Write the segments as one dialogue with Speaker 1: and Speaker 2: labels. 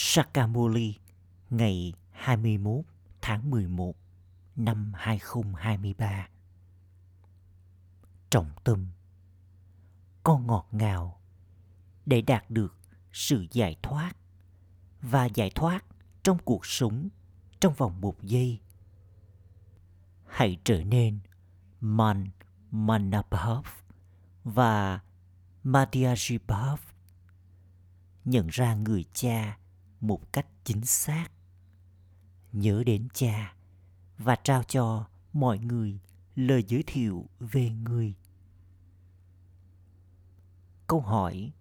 Speaker 1: Sakamuli ngày 21 tháng 11 năm 2023. Trọng tâm, Con ngọt ngào để đạt được sự giải thoát và giải thoát trong cuộc sống trong vòng một giây. Hãy trở nên Man Manabhav và Madhyajibhav nhận ra người cha một cách chính xác. Nhớ đến cha và trao cho mọi người lời giới thiệu về người. Câu hỏi,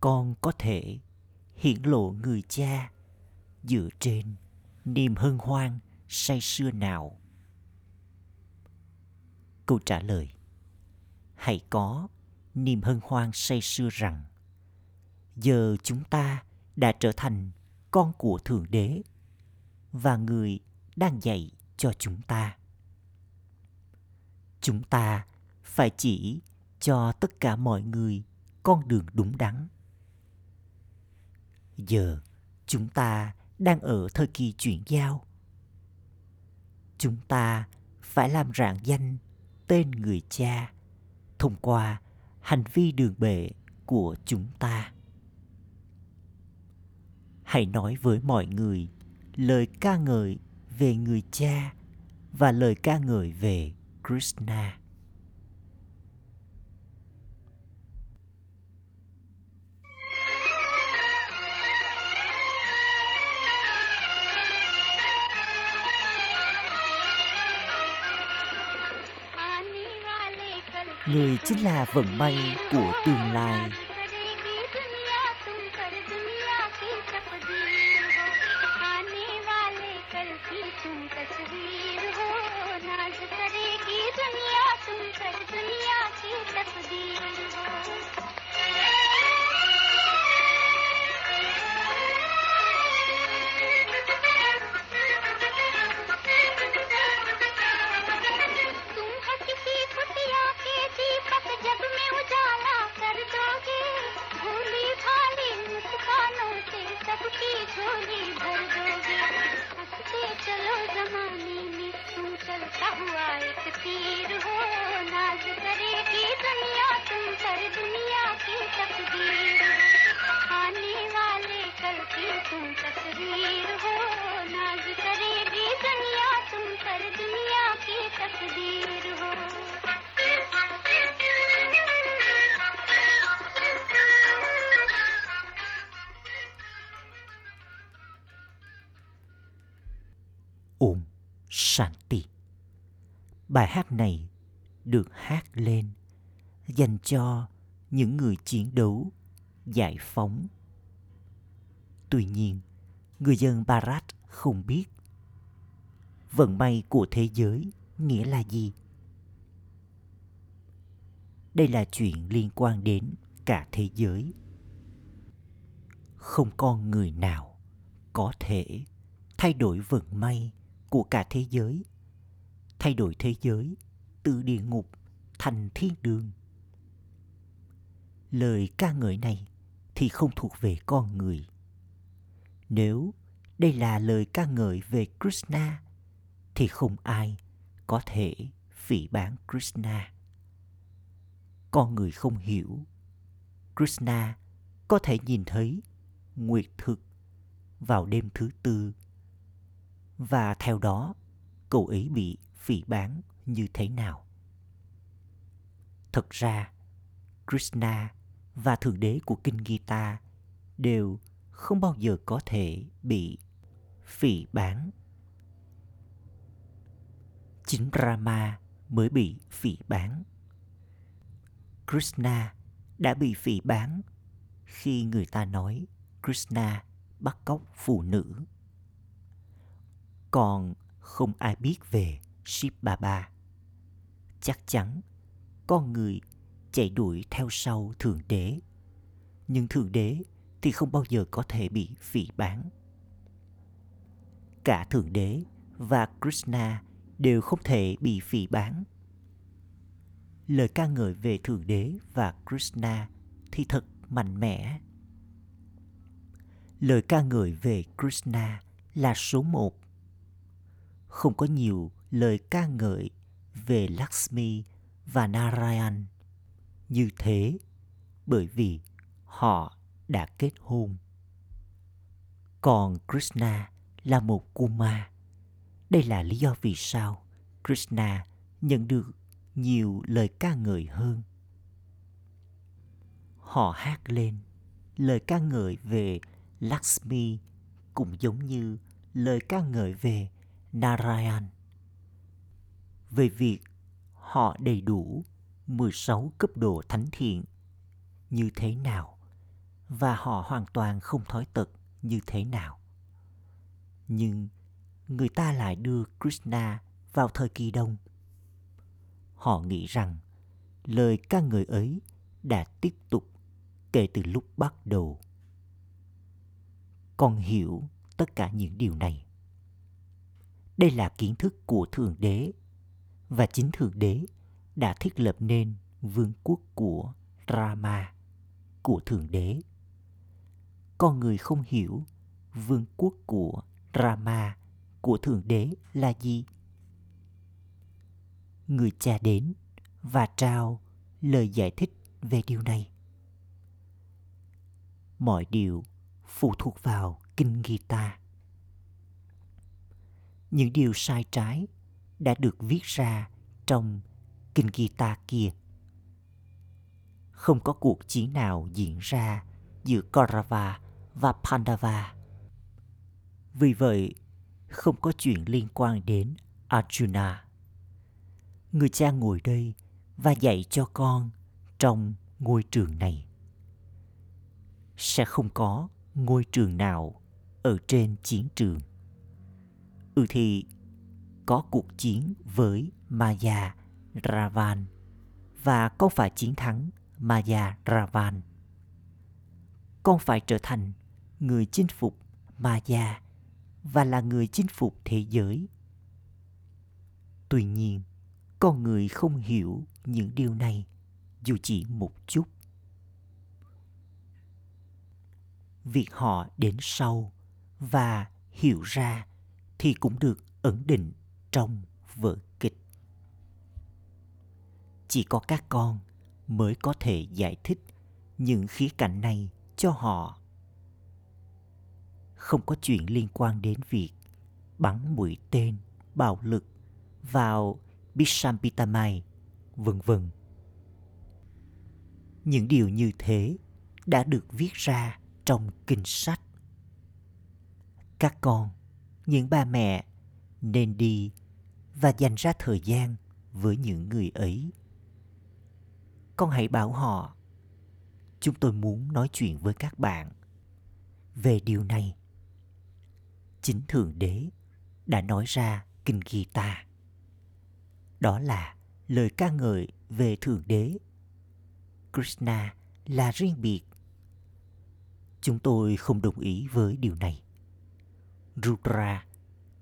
Speaker 1: con có thể hiển lộ người cha dựa trên niềm hân hoan say sưa nào? Câu trả lời, hãy có niềm hân hoan say sưa rằng, giờ chúng ta đã trở thành con của thượng đế và người đang dạy cho chúng ta. Chúng ta phải chỉ cho tất cả mọi người con đường đúng đắn. Giờ chúng ta đang ở thời kỳ chuyển giao. Chúng ta phải làm rạng danh tên người cha thông qua hành vi đường bệ của chúng ta hãy nói với mọi người lời ca ngợi về người cha và lời ca ngợi về Krishna. Người chính là vận may của tương lai. Shanti. Bài hát này được hát lên dành cho những người chiến đấu giải phóng. Tuy nhiên, người dân Bharat không biết vận may của thế giới nghĩa là gì. Đây là chuyện liên quan đến cả thế giới. Không con người nào có thể thay đổi vận may của cả thế giới. Thay đổi thế giới, từ địa ngục thành thiên đường. Lời ca ngợi này thì không thuộc về con người. Nếu đây là lời ca ngợi về krishna, thì không ai có thể phỉ bán krishna. Con người không hiểu, krishna có thể nhìn thấy nguyệt thực vào đêm thứ tư và theo đó cậu ấy bị phỉ bán như thế nào. Thật ra, Krishna và Thượng Đế của Kinh Gita đều không bao giờ có thể bị phỉ bán. Chính Rama mới bị phỉ bán. Krishna đã bị phỉ bán khi người ta nói Krishna bắt cóc phụ nữ còn không ai biết về Shiv Baba. Chắc chắn con người chạy đuổi theo sau Thượng Đế. Nhưng Thượng Đế thì không bao giờ có thể bị phỉ bán. Cả Thượng Đế và Krishna đều không thể bị phỉ bán. Lời ca ngợi về Thượng Đế và Krishna thì thật mạnh mẽ. lời ca ngợi về Krishna là số một. Không có nhiều lời ca ngợi về Lakshmi và Narayan như thế bởi vì họ đã kết hôn. Còn Krishna là một Kuma. Đây là lý do vì sao Krishna nhận được nhiều lời ca ngợi hơn. Họ hát lên lời ca ngợi về Lakshmi cũng giống như lời ca ngợi về Narayan. Về việc họ đầy đủ 16 cấp độ thánh thiện như thế nào và họ hoàn toàn không thói tật như thế nào. Nhưng người ta lại đưa Krishna vào thời kỳ đông. Họ nghĩ rằng lời ca ngợi ấy đã tiếp tục kể từ lúc bắt đầu. Con hiểu tất cả những điều này. Đây là kiến thức của Thượng Đế và chính Thượng Đế đã thiết lập nên vương quốc của Rama, của Thượng Đế. Con người không hiểu vương quốc của Rama, của Thượng Đế là gì? Người cha đến và trao lời giải thích về điều này. Mọi điều phụ thuộc vào kinh Gita. Những điều sai trái đã được viết ra trong kinh Gita kia. Không có cuộc chiến nào diễn ra giữa Kaurava và Pandava. Vì vậy, không có chuyện liên quan đến Arjuna. Người cha ngồi đây và dạy cho con trong ngôi trường này. Sẽ không có ngôi trường nào ở trên chiến trường. Ừ thì có cuộc chiến với Maya Ravan và con phải chiến thắng Maya Ravan. Con phải trở thành người chinh phục Maya và là người chinh phục thế giới. Tuy nhiên, con người không hiểu những điều này dù chỉ một chút. Việc họ đến sau và hiểu ra thì cũng được ẩn định trong vở kịch. Chỉ có các con mới có thể giải thích những khía cạnh này cho họ. Không có chuyện liên quan đến việc bắn mũi tên bạo lực vào Bishampitamai, vân vân. Những điều như thế đã được viết ra trong kinh sách. Các con, những bà mẹ nên đi và dành ra thời gian với những người ấy. Con hãy bảo họ, chúng tôi muốn nói chuyện với các bạn về điều này. Chính Thượng Đế đã nói ra Kinh Gita. Đó là lời ca ngợi về Thượng Đế. Krishna là riêng biệt. Chúng tôi không đồng ý với điều này. Rudra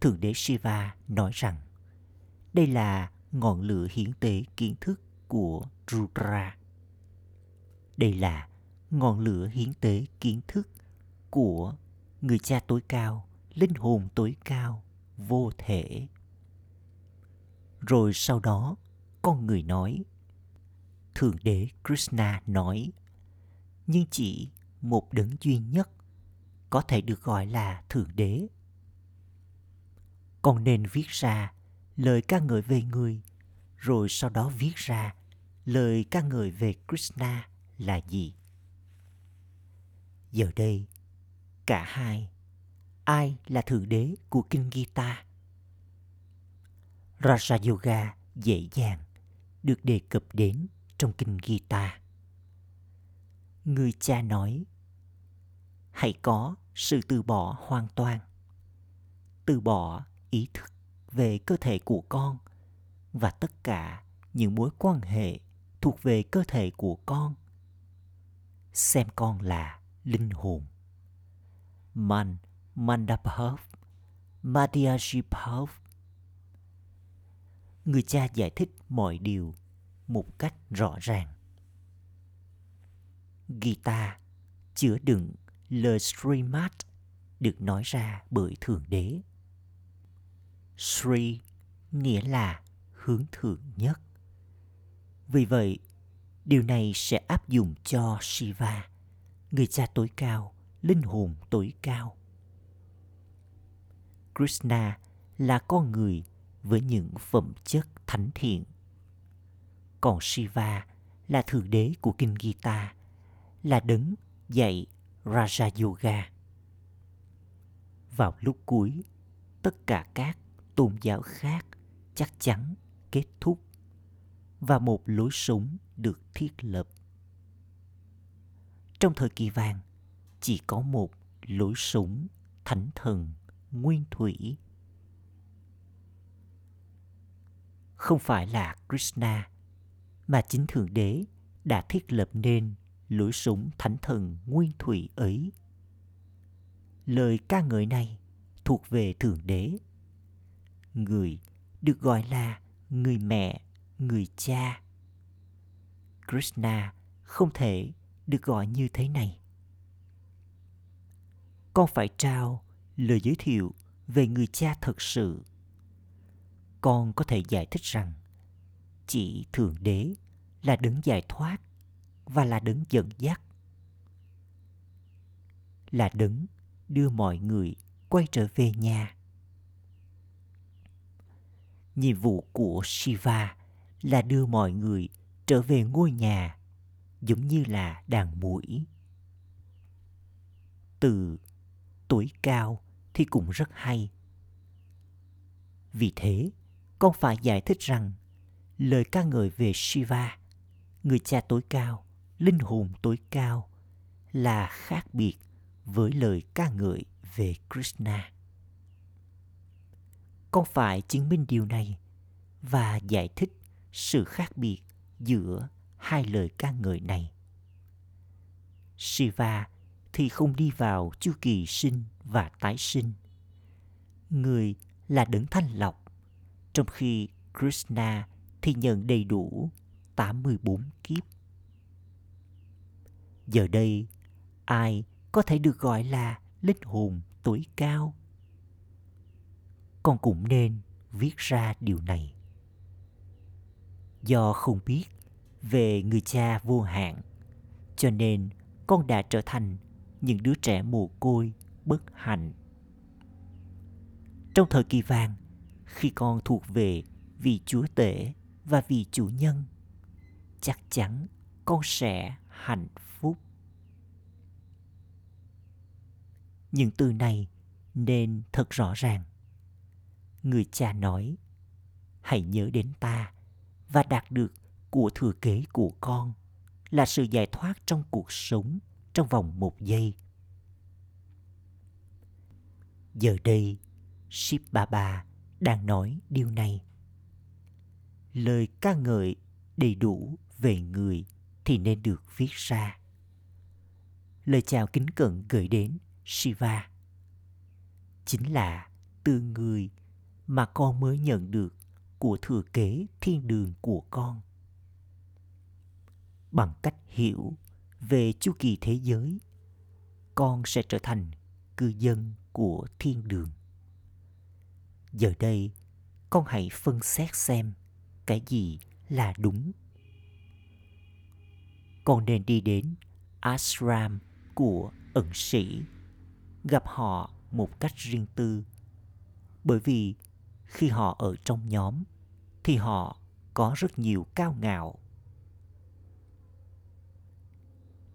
Speaker 1: Thượng đế Shiva nói rằng đây là ngọn lửa hiến tế kiến thức của Rudra. Đây là ngọn lửa hiến tế kiến thức của người cha tối cao, linh hồn tối cao, vô thể. Rồi sau đó, con người nói, Thượng đế Krishna nói, nhưng chỉ một đấng duy nhất có thể được gọi là Thượng đế con nên viết ra lời ca ngợi về người, rồi sau đó viết ra lời ca ngợi về krishna là gì. Giờ đây, cả hai, ai là thượng đế của kinh gita? Raja yoga dễ dàng được đề cập đến trong kinh gita. Người cha nói, hãy có sự từ bỏ hoàn toàn, từ bỏ ý thức về cơ thể của con và tất cả những mối quan hệ thuộc về cơ thể của con. Xem con là linh hồn. Man mandaphav madhyajiphav người cha giải thích mọi điều một cách rõ ràng. Gita chứa đựng lời Srimad được nói ra bởi Thượng Đế. Sri nghĩa là hướng thượng nhất. Vì vậy, điều này sẽ áp dụng cho Shiva, người cha tối cao, linh hồn tối cao. Krishna là con người với những phẩm chất thánh thiện. Còn Shiva là thượng đế của kinh Gita, là đấng dạy Raja Yoga. Vào lúc cuối, tất cả các tôn giáo khác chắc chắn kết thúc và một lối sống được thiết lập. Trong thời kỳ vàng, chỉ có một lối sống thánh thần nguyên thủy. Không phải là Krishna, mà chính Thượng Đế đã thiết lập nên lối sống thánh thần nguyên thủy ấy. Lời ca ngợi này thuộc về Thượng Đế. Người được gọi là người mẹ, người cha. Krishna không thể được gọi như thế này. Con phải trao lời giới thiệu về người cha thật sự. Con có thể giải thích rằng chỉ Thượng Đế là đấng giải thoát và là đấng dẫn dắt. Là đấng đưa mọi người quay trở về nhà. Nhiệm vụ của Shiva là đưa mọi người trở về ngôi nhà giống như là đàn mũi. Từ tuổi cao thì cũng rất hay. Vì thế, con phải giải thích rằng lời ca ngợi về Shiva, người cha tối cao, linh hồn tối cao là khác biệt với lời ca ngợi về Krishna. Con phải chứng minh điều này và giải thích sự khác biệt giữa hai lời ca ngợi này. Shiva thì không đi vào chu kỳ sinh và tái sinh. Người là đấng thanh lọc, trong khi Krishna thì nhận đầy đủ 84 kiếp. Giờ đây, ai có thể được gọi là linh hồn tối cao? Con cũng nên viết ra điều này. Do không biết về người cha vô hạn, cho nên con đã trở thành những đứa trẻ mồ côi bất hạnh. Trong thời kỳ vàng, khi con thuộc về vị chúa tể và vị chủ nhân, chắc chắn con sẽ hạnh phúc. Những từ này nên thật rõ ràng. Người cha nói, hãy nhớ đến ta và đạt được của thừa kế của con là sự giải thoát trong cuộc sống trong vòng một giây. Giờ đây, Ship Baba đang nói điều này. Lời ca ngợi đầy đủ về người thì nên được viết ra. Lời chào kính cẩn gửi đến Shiva chính là từ người mà con mới nhận được của thừa kế thiên đường của con. Bằng cách hiểu về chu kỳ thế giới, con sẽ trở thành cư dân của thiên đường. Giờ đây, con hãy phân xét xem cái gì là đúng. Con nên đi đến ashram của ẩn sĩ, gặp họ một cách riêng tư. Bởi vì khi họ ở trong nhóm thì họ có rất nhiều cao ngạo.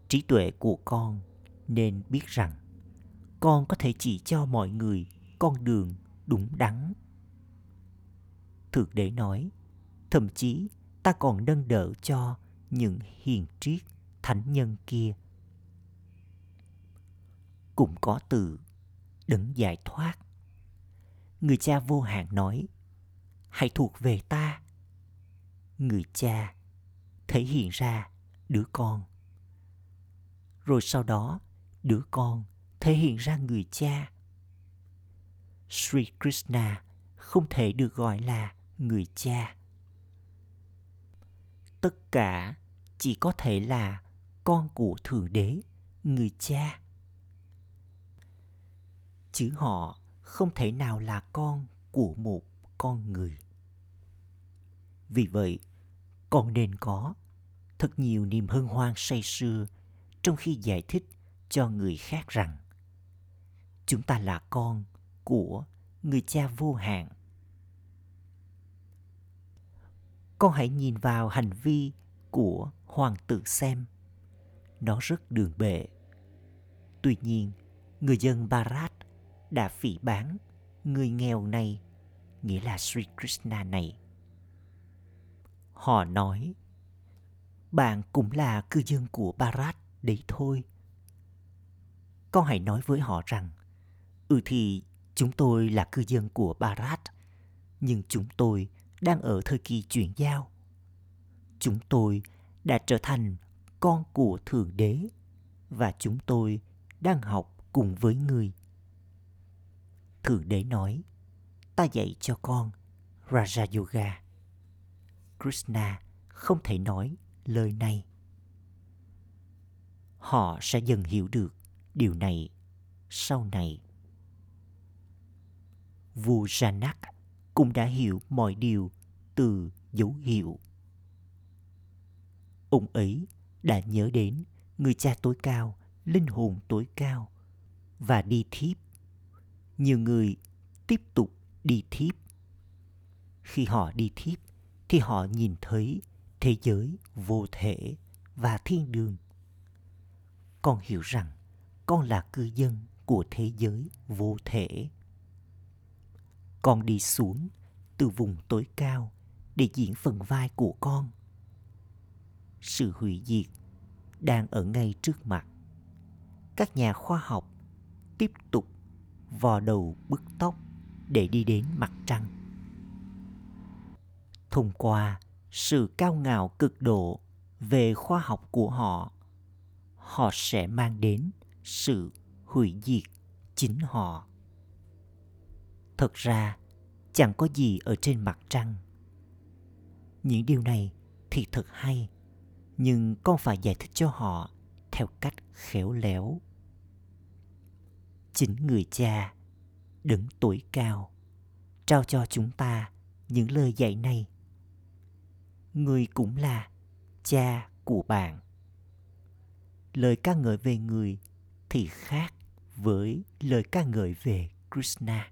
Speaker 1: Trí tuệ của con nên biết rằng con có thể chỉ cho mọi người con đường đúng đắn. Thượng đế nói, thậm chí ta còn nâng đỡ cho những hiền triết thánh nhân kia. Cũng có từ đấng giải thoát. Người cha vô hạn nói, hãy thuộc về ta. Người cha thể hiện ra đứa con. Rồi sau đó, đứa con thể hiện ra người cha. Sri Krishna không thể được gọi là người cha. Tất cả chỉ có thể là con của Thượng Đế, người cha. chữ họ không thể nào là con của một con người. Vì vậy, con nên có thật nhiều niềm hân hoan say sưa trong khi giải thích cho người khác rằng chúng ta là con của người cha vô hạn. Con hãy nhìn vào hành vi của hoàng tử xem. Nó rất đường bệ. Tuy nhiên, người dân Barat đã phỉ bán người nghèo này, nghĩa là Sri Krishna này. Họ nói, bạn cũng là cư dân của Bharat đấy thôi. Con hãy nói với họ rằng, ừ thì chúng tôi là cư dân của Bharat, nhưng chúng tôi đang ở thời kỳ chuyển giao. Chúng tôi đã trở thành con của Thượng Đế và chúng tôi đang học cùng với người. Thượng Đế nói, ta dạy cho con Raja Yoga. Krishna không thể nói lời này. Họ sẽ dần hiểu được điều này sau này. Vua Janak cũng đã hiểu mọi điều từ dấu hiệu. Ông ấy đã nhớ đến người cha tối cao, linh hồn tối cao và đi thiếp. Nhiều người tiếp tục đi thiếp. Khi họ đi thiếp, thì họ nhìn thấy thế giới vô thể và thiên đường. Con hiểu rằng con là cư dân của thế giới vô thể. Con đi xuống từ vùng tối cao để diễn phần vai của con. Sự hủy diệt đang ở ngay trước mặt. Các nhà khoa học tiếp tục vò đầu bứt tóc để đi đến mặt trăng. Thông qua sự cao ngạo cực độ về khoa học của họ, họ sẽ mang đến sự hủy diệt chính họ. Thật ra, chẳng có gì ở trên mặt trăng. Những điều này thì thật hay, nhưng con phải giải thích cho họ theo cách khéo léo. Chính người cha, đứng tuổi cao, trao cho chúng ta những lời dạy này. Người cũng là cha của bạn. Lời ca ngợi về người thì khác với lời ca ngợi về Krishna.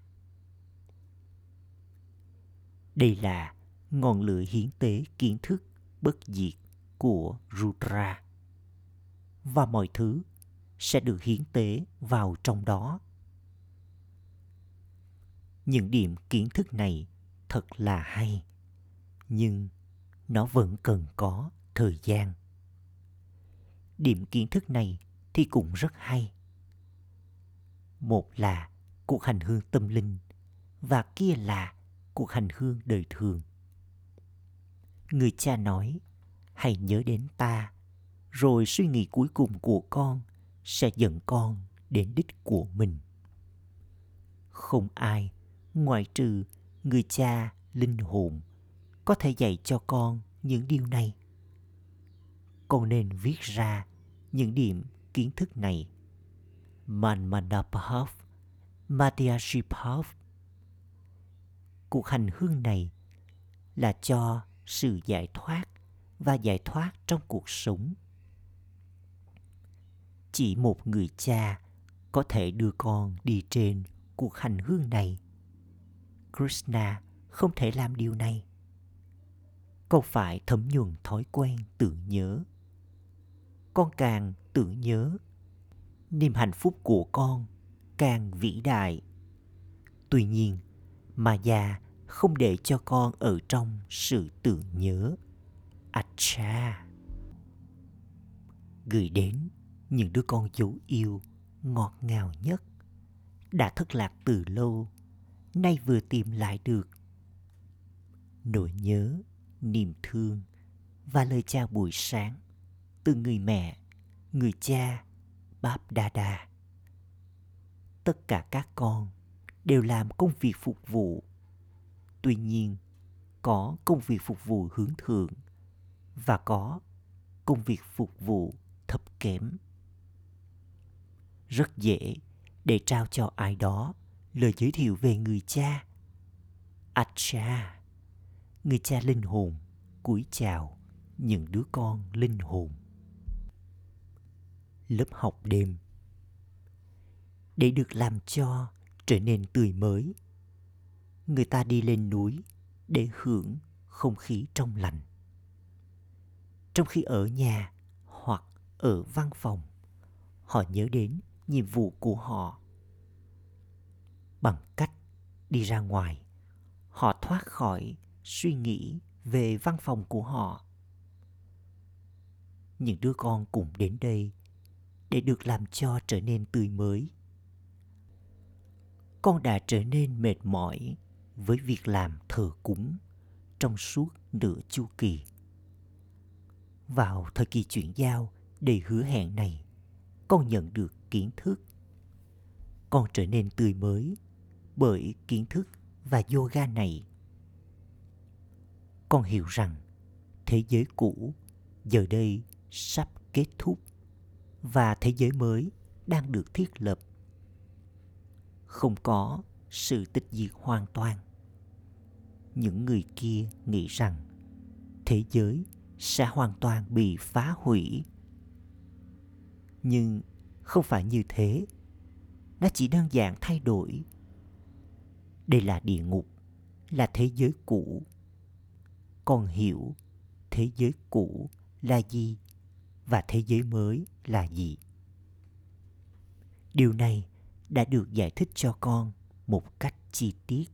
Speaker 1: Đây là ngọn lửa hiến tế kiến thức bất diệt của Rudra. Và mọi thứ sẽ được hiến tế vào trong đó. Những điểm kiến thức này thật là hay, nhưng nó vẫn cần có thời gian. Điểm kiến thức này thì cũng rất hay. Một là cuộc hành hương tâm linh và kia là cuộc hành hương đời thường. Người cha nói, hãy nhớ đến ta, rồi suy nghĩ cuối cùng của con sẽ dẫn con đến đích của mình. Không ai, ngoại trừ người cha linh hồn, có thể dạy cho con những điều này. Con nên viết ra những điểm kiến thức này. manmanapahav Madhyashipov cuộc hành hương này là cho sự giải thoát và giải thoát trong cuộc sống chỉ một người cha có thể đưa con đi trên cuộc hành hương này krishna không thể làm điều này con phải thấm nhuần thói quen tưởng nhớ con càng tưởng nhớ, niềm hạnh phúc của con càng vĩ đại tuy nhiên mà già không để cho con ở trong sự tưởng nhớ. Acha. Gửi đến những đứa con dấu yêu ngọt ngào nhất đã thất lạc từ lâu nay vừa tìm lại được nỗi nhớ niềm thương và lời chào buổi sáng từ người mẹ người cha báp đa đa tất cả các con đều làm công việc phục vụ. Tuy nhiên, có công việc phục vụ hướng thượng và có công việc phục vụ thấp kém. Rất dễ để trao cho ai đó lời giới thiệu về người cha. Acha, người cha linh hồn, cúi chào những đứa con linh hồn. Lớp học đêm Để được làm cho trở nên tươi mới, người ta đi lên núi để hưởng không khí trong lành. Trong khi ở nhà hoặc ở văn phòng, họ nhớ đến nhiệm vụ của họ. Bằng cách đi ra ngoài, họ thoát khỏi suy nghĩ về văn phòng của họ. Những đứa con cùng đến đây để được làm cho trở nên tươi mới. Con đã trở nên mệt mỏi với việc làm thờ cúng trong suốt nửa chu kỳ. Vào thời kỳ chuyển giao đầy hứa hẹn này con nhận được kiến thức. Con trở nên tươi mới bởi kiến thức và yoga này. Con hiểu rằng thế giới cũ giờ đây sắp kết thúc và thế giới mới đang được thiết lập. Không có sự tịch diệt hoàn toàn. Những người kia nghĩ rằng thế giới sẽ hoàn toàn bị phá hủy nhưng không phải như thế. Nó chỉ đơn giản thay đổi. Đây là địa ngục, là thế giới cũ. Con hiểu thế giới cũ là gì và thế giới mới là gì. Điều này đã được giải thích cho con một cách chi tiết.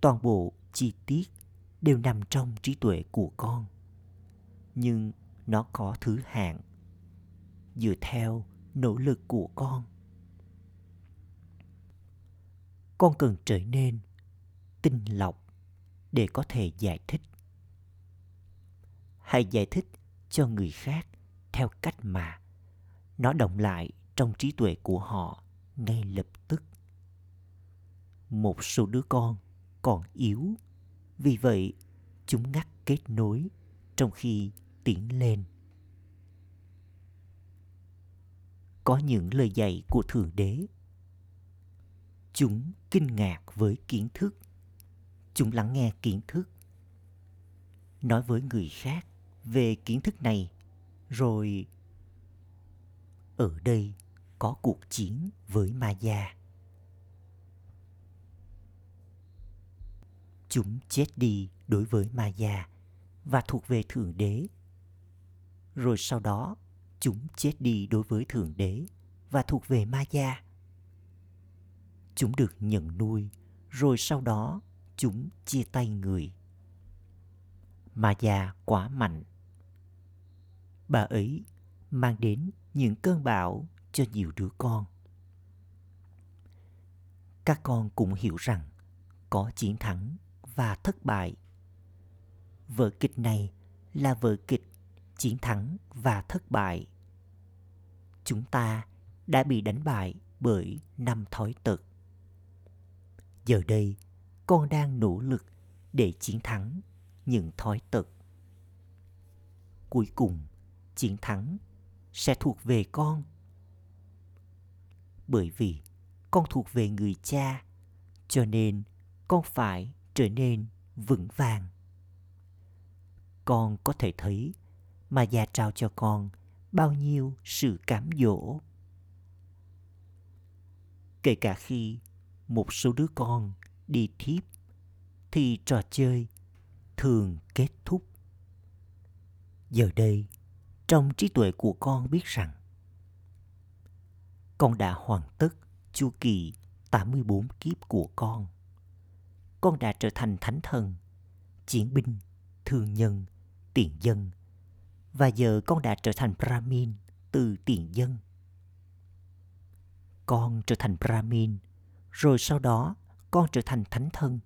Speaker 1: Toàn bộ chi tiết đều nằm trong trí tuệ của con. Nhưng nó có thứ hạng dựa theo nỗ lực của con. Con cần trở nên tinh lọc để có thể giải thích. Hãy giải thích cho người khác theo cách mà nó động lại trong trí tuệ của họ ngay lập tức. Một số đứa con còn yếu, vì vậy chúng ngắt kết nối trong khi tiến lên. Có những lời dạy của thượng đế. Chúng kinh ngạc với kiến thức. Chúng lắng nghe kiến thức. Nói với người khác về kiến thức này, rồi ở đây có cuộc chiến với ma gia chúng chết đi đối với ma gia và thuộc về thượng đế. Rồi sau đó chúng chết đi đối với thượng đế và thuộc về ma gia chúng được nhận nuôi, rồi sau đó chúng chia tay người. Ma gia quá mạnh. Bà ấy mang đến những cơn bão cho nhiều đứa con. Các con cũng hiểu rằng có chiến thắng và thất bại. Vở kịch này là vở kịch chiến thắng và thất bại. Chúng ta đã bị đánh bại bởi năm thói tật giờ đây, con đang nỗ lực để chiến thắng những thói tật cuối cùng, chiến thắng sẽ thuộc về con. Bởi vì con thuộc về người cha, cho nên con phải trở nên vững vàng. Con có thể thấy mà già trao cho con bao nhiêu sự cám dỗ kể cả khi một số đứa con đi thiếp thì trò chơi thường kết thúc. Giờ đây, trong trí tuệ của con biết rằng con đã hoàn tất chu kỳ 84 kiếp của con. Con đã trở thành thánh thần, chiến binh, thương nhân, tiền dân. Và giờ con đã trở thành Brahmin từ tiền dân. Con trở thành Brahmin, rồi sau đó con trở thành thánh thân.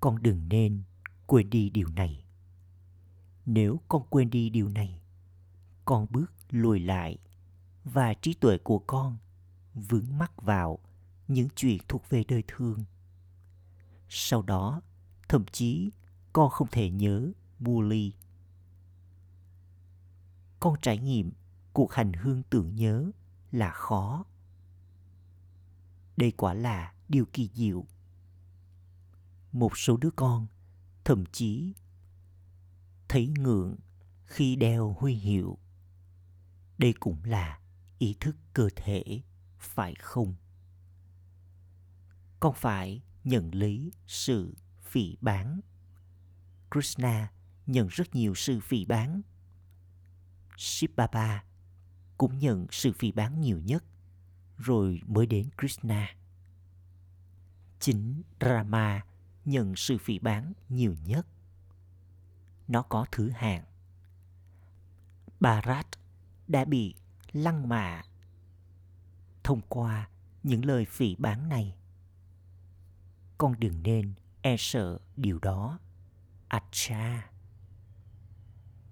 Speaker 1: Con đừng nên quên đi điều này. Nếu con quên đi điều này, con bước lùi lại và trí tuệ của con vướng mắc vào những chuyện thuộc về đời thương sau đó, thậm chí con không thể nhớ bully con trải nghiệm cuộc hành hương tưởng nhớ là khó. Đây quả là điều kỳ diệu. Một số đứa con, thậm chí thấy ngượng khi đeo huy hiệu. Đây cũng là ý thức cơ thể, phải không? Con phải nhận lấy sự phỉ bán krishna nhận rất nhiều sự phỉ bán Shibaba cũng nhận sự phỉ bán nhiều nhất, rồi mới đến krishna chính rama nhận sự phỉ bán nhiều nhất nó có thứ hạng Bharat đã bị lăng mạ thông qua những lời phỉ bán này. Con đừng nên e sợ điều đó. Acha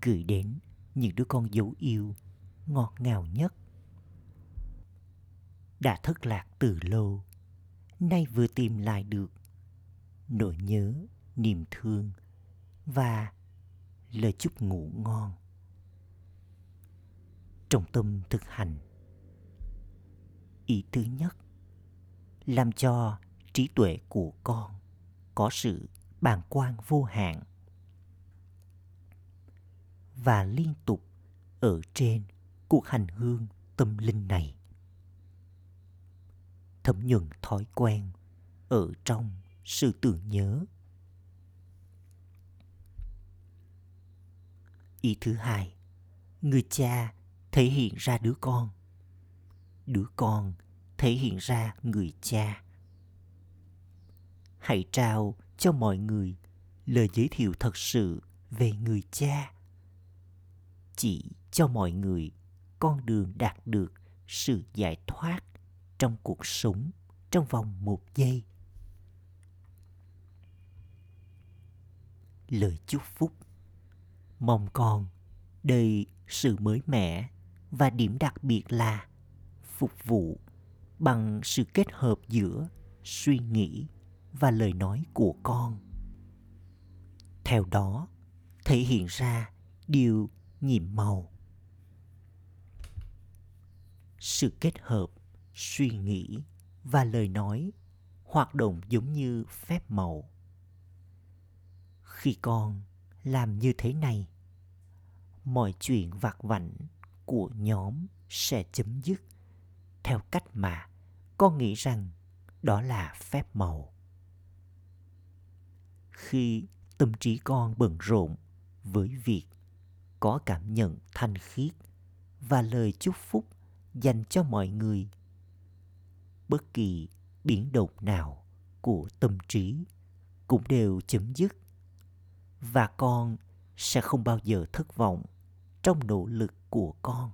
Speaker 1: gửi đến những đứa con dấu yêu ngọt ngào nhất. Đã thất lạc từ lâu, nay vừa tìm lại được nỗi nhớ, niềm thương và lời chúc ngủ ngon trong tâm thực hành. Ý thứ nhất, làm cho trí tuệ của con có sự bàng quan vô hạn và liên tục ở trên cuộc hành hương tâm linh này. Thấm nhuần thói quen ở trong sự tưởng nhớ. Ý thứ hai, người cha thể hiện ra đứa con. Đứa con thể hiện ra người cha. Hãy trao cho mọi người lời giới thiệu thật sự về người cha chỉ cho mọi người. Con đường đạt được, sự giải thoát trong cuộc sống, trong vòng một giây. Lời chúc phúc. Mong con đầy sự mới mẻ và điểm đặc biệt là phục vụ bằng sự kết hợp giữa suy nghĩ và lời nói của con. Theo đó, thể hiện ra điều nhiệm màu. Sự kết hợp, suy nghĩ và lời nói hoạt động giống như phép màu. Khi con làm như thế này, mọi chuyện vặt vảnh của nhóm sẽ chấm dứt. Theo cách mà con nghĩ rằng đó là phép màu. Khi tâm trí con bận rộn với việc có cảm nhận thanh khiết và lời chúc phúc dành cho mọi người. Bất kỳ biến động nào của tâm trí cũng đều chấm dứt và con sẽ không bao giờ thất vọng trong nỗ lực của con.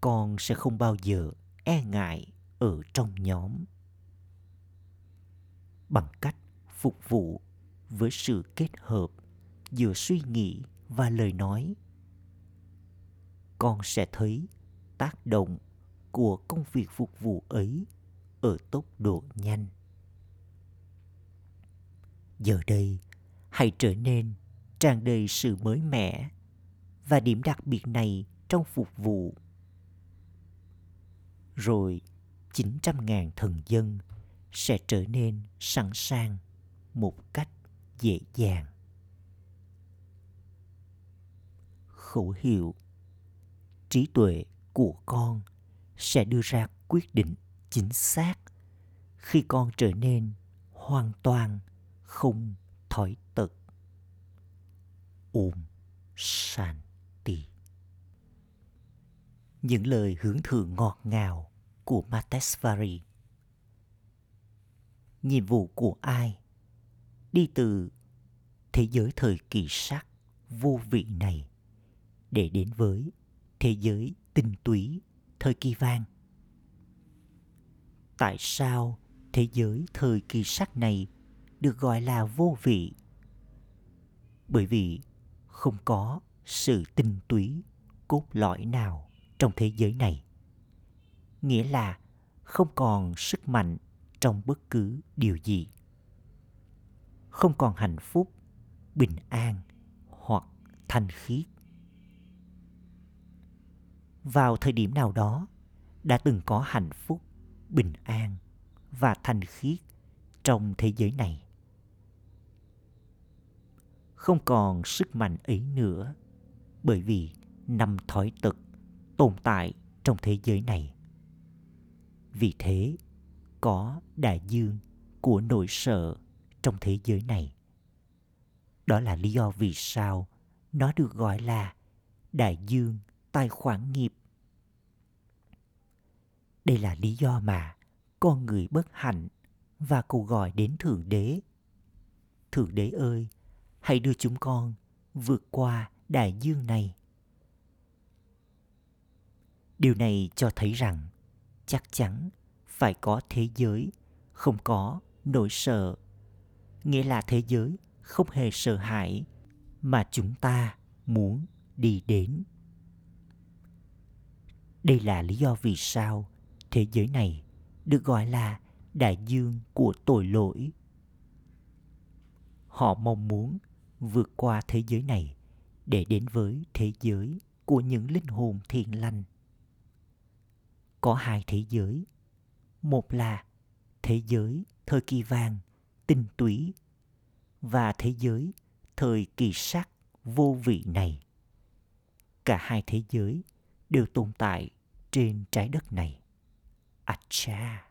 Speaker 1: Con sẽ không bao giờ e ngại ở trong nhóm. Bằng cách phục vụ với sự kết hợp giữa suy nghĩ và lời nói con sẽ thấy tác động của công việc phục vụ ấy ở tốc độ nhanh giờ đây, hãy trở nên tràn đầy sự mới mẻ và điểm đặc biệt này trong phục vụ. Rồi 900.000 thần dân sẽ trở nên sẵn sàng một cách dễ dàng. Khẩu hiệu, trí tuệ của con sẽ đưa ra quyết định chính xác khi con trở nên hoàn toàn không thói tật. Om Shanti. Những lời hướng thượng ngọt ngào của Matesvari. Nhiệm vụ của ai đi từ thế giới thời kỳ sắc vô vị này để đến với thế giới tinh túy thời kỳ vàng. Tại sao thế giới thời kỳ sắc này được gọi là vô vị? Bởi vì không có sự tinh túy cốt lõi nào trong thế giới này. Nghĩa là không còn sức mạnh trong bất cứ điều gì. Không còn hạnh phúc, bình an hoặc thanh khiết vào thời điểm nào đó đã từng có hạnh phúc, bình an và thanh khiết trong thế giới này. Không còn sức mạnh ấy nữa, bởi vì năm thói tật tồn tại trong thế giới này. Vì thế, có đại dương của nỗi sợ trong thế giới này. Đó là lý do vì sao nó được gọi là đại dương tài khoản nghiệp. Đây là lý do mà con người bất hạnh và cầu gọi đến thượng đế. Thượng đế ơi, hãy đưa chúng con vượt qua đại dương này. Điều này cho thấy rằng chắc chắn phải có thế giới không có nỗi sợ. Nghĩa là thế giới không hề sợ hãi mà chúng ta muốn đi đến đây là lý do vì sao thế giới này được gọi là đại dương của tội lỗi. Họ mong muốn vượt qua thế giới này để đến với thế giới của những linh hồn thiện lành. Có hai thế giới. Một là thế giới thời kỳ vàng, tinh túy, và thế giới thời kỳ sắc vô vị này. Cả hai thế giới đều tồn tại trên trái đất này. Acha.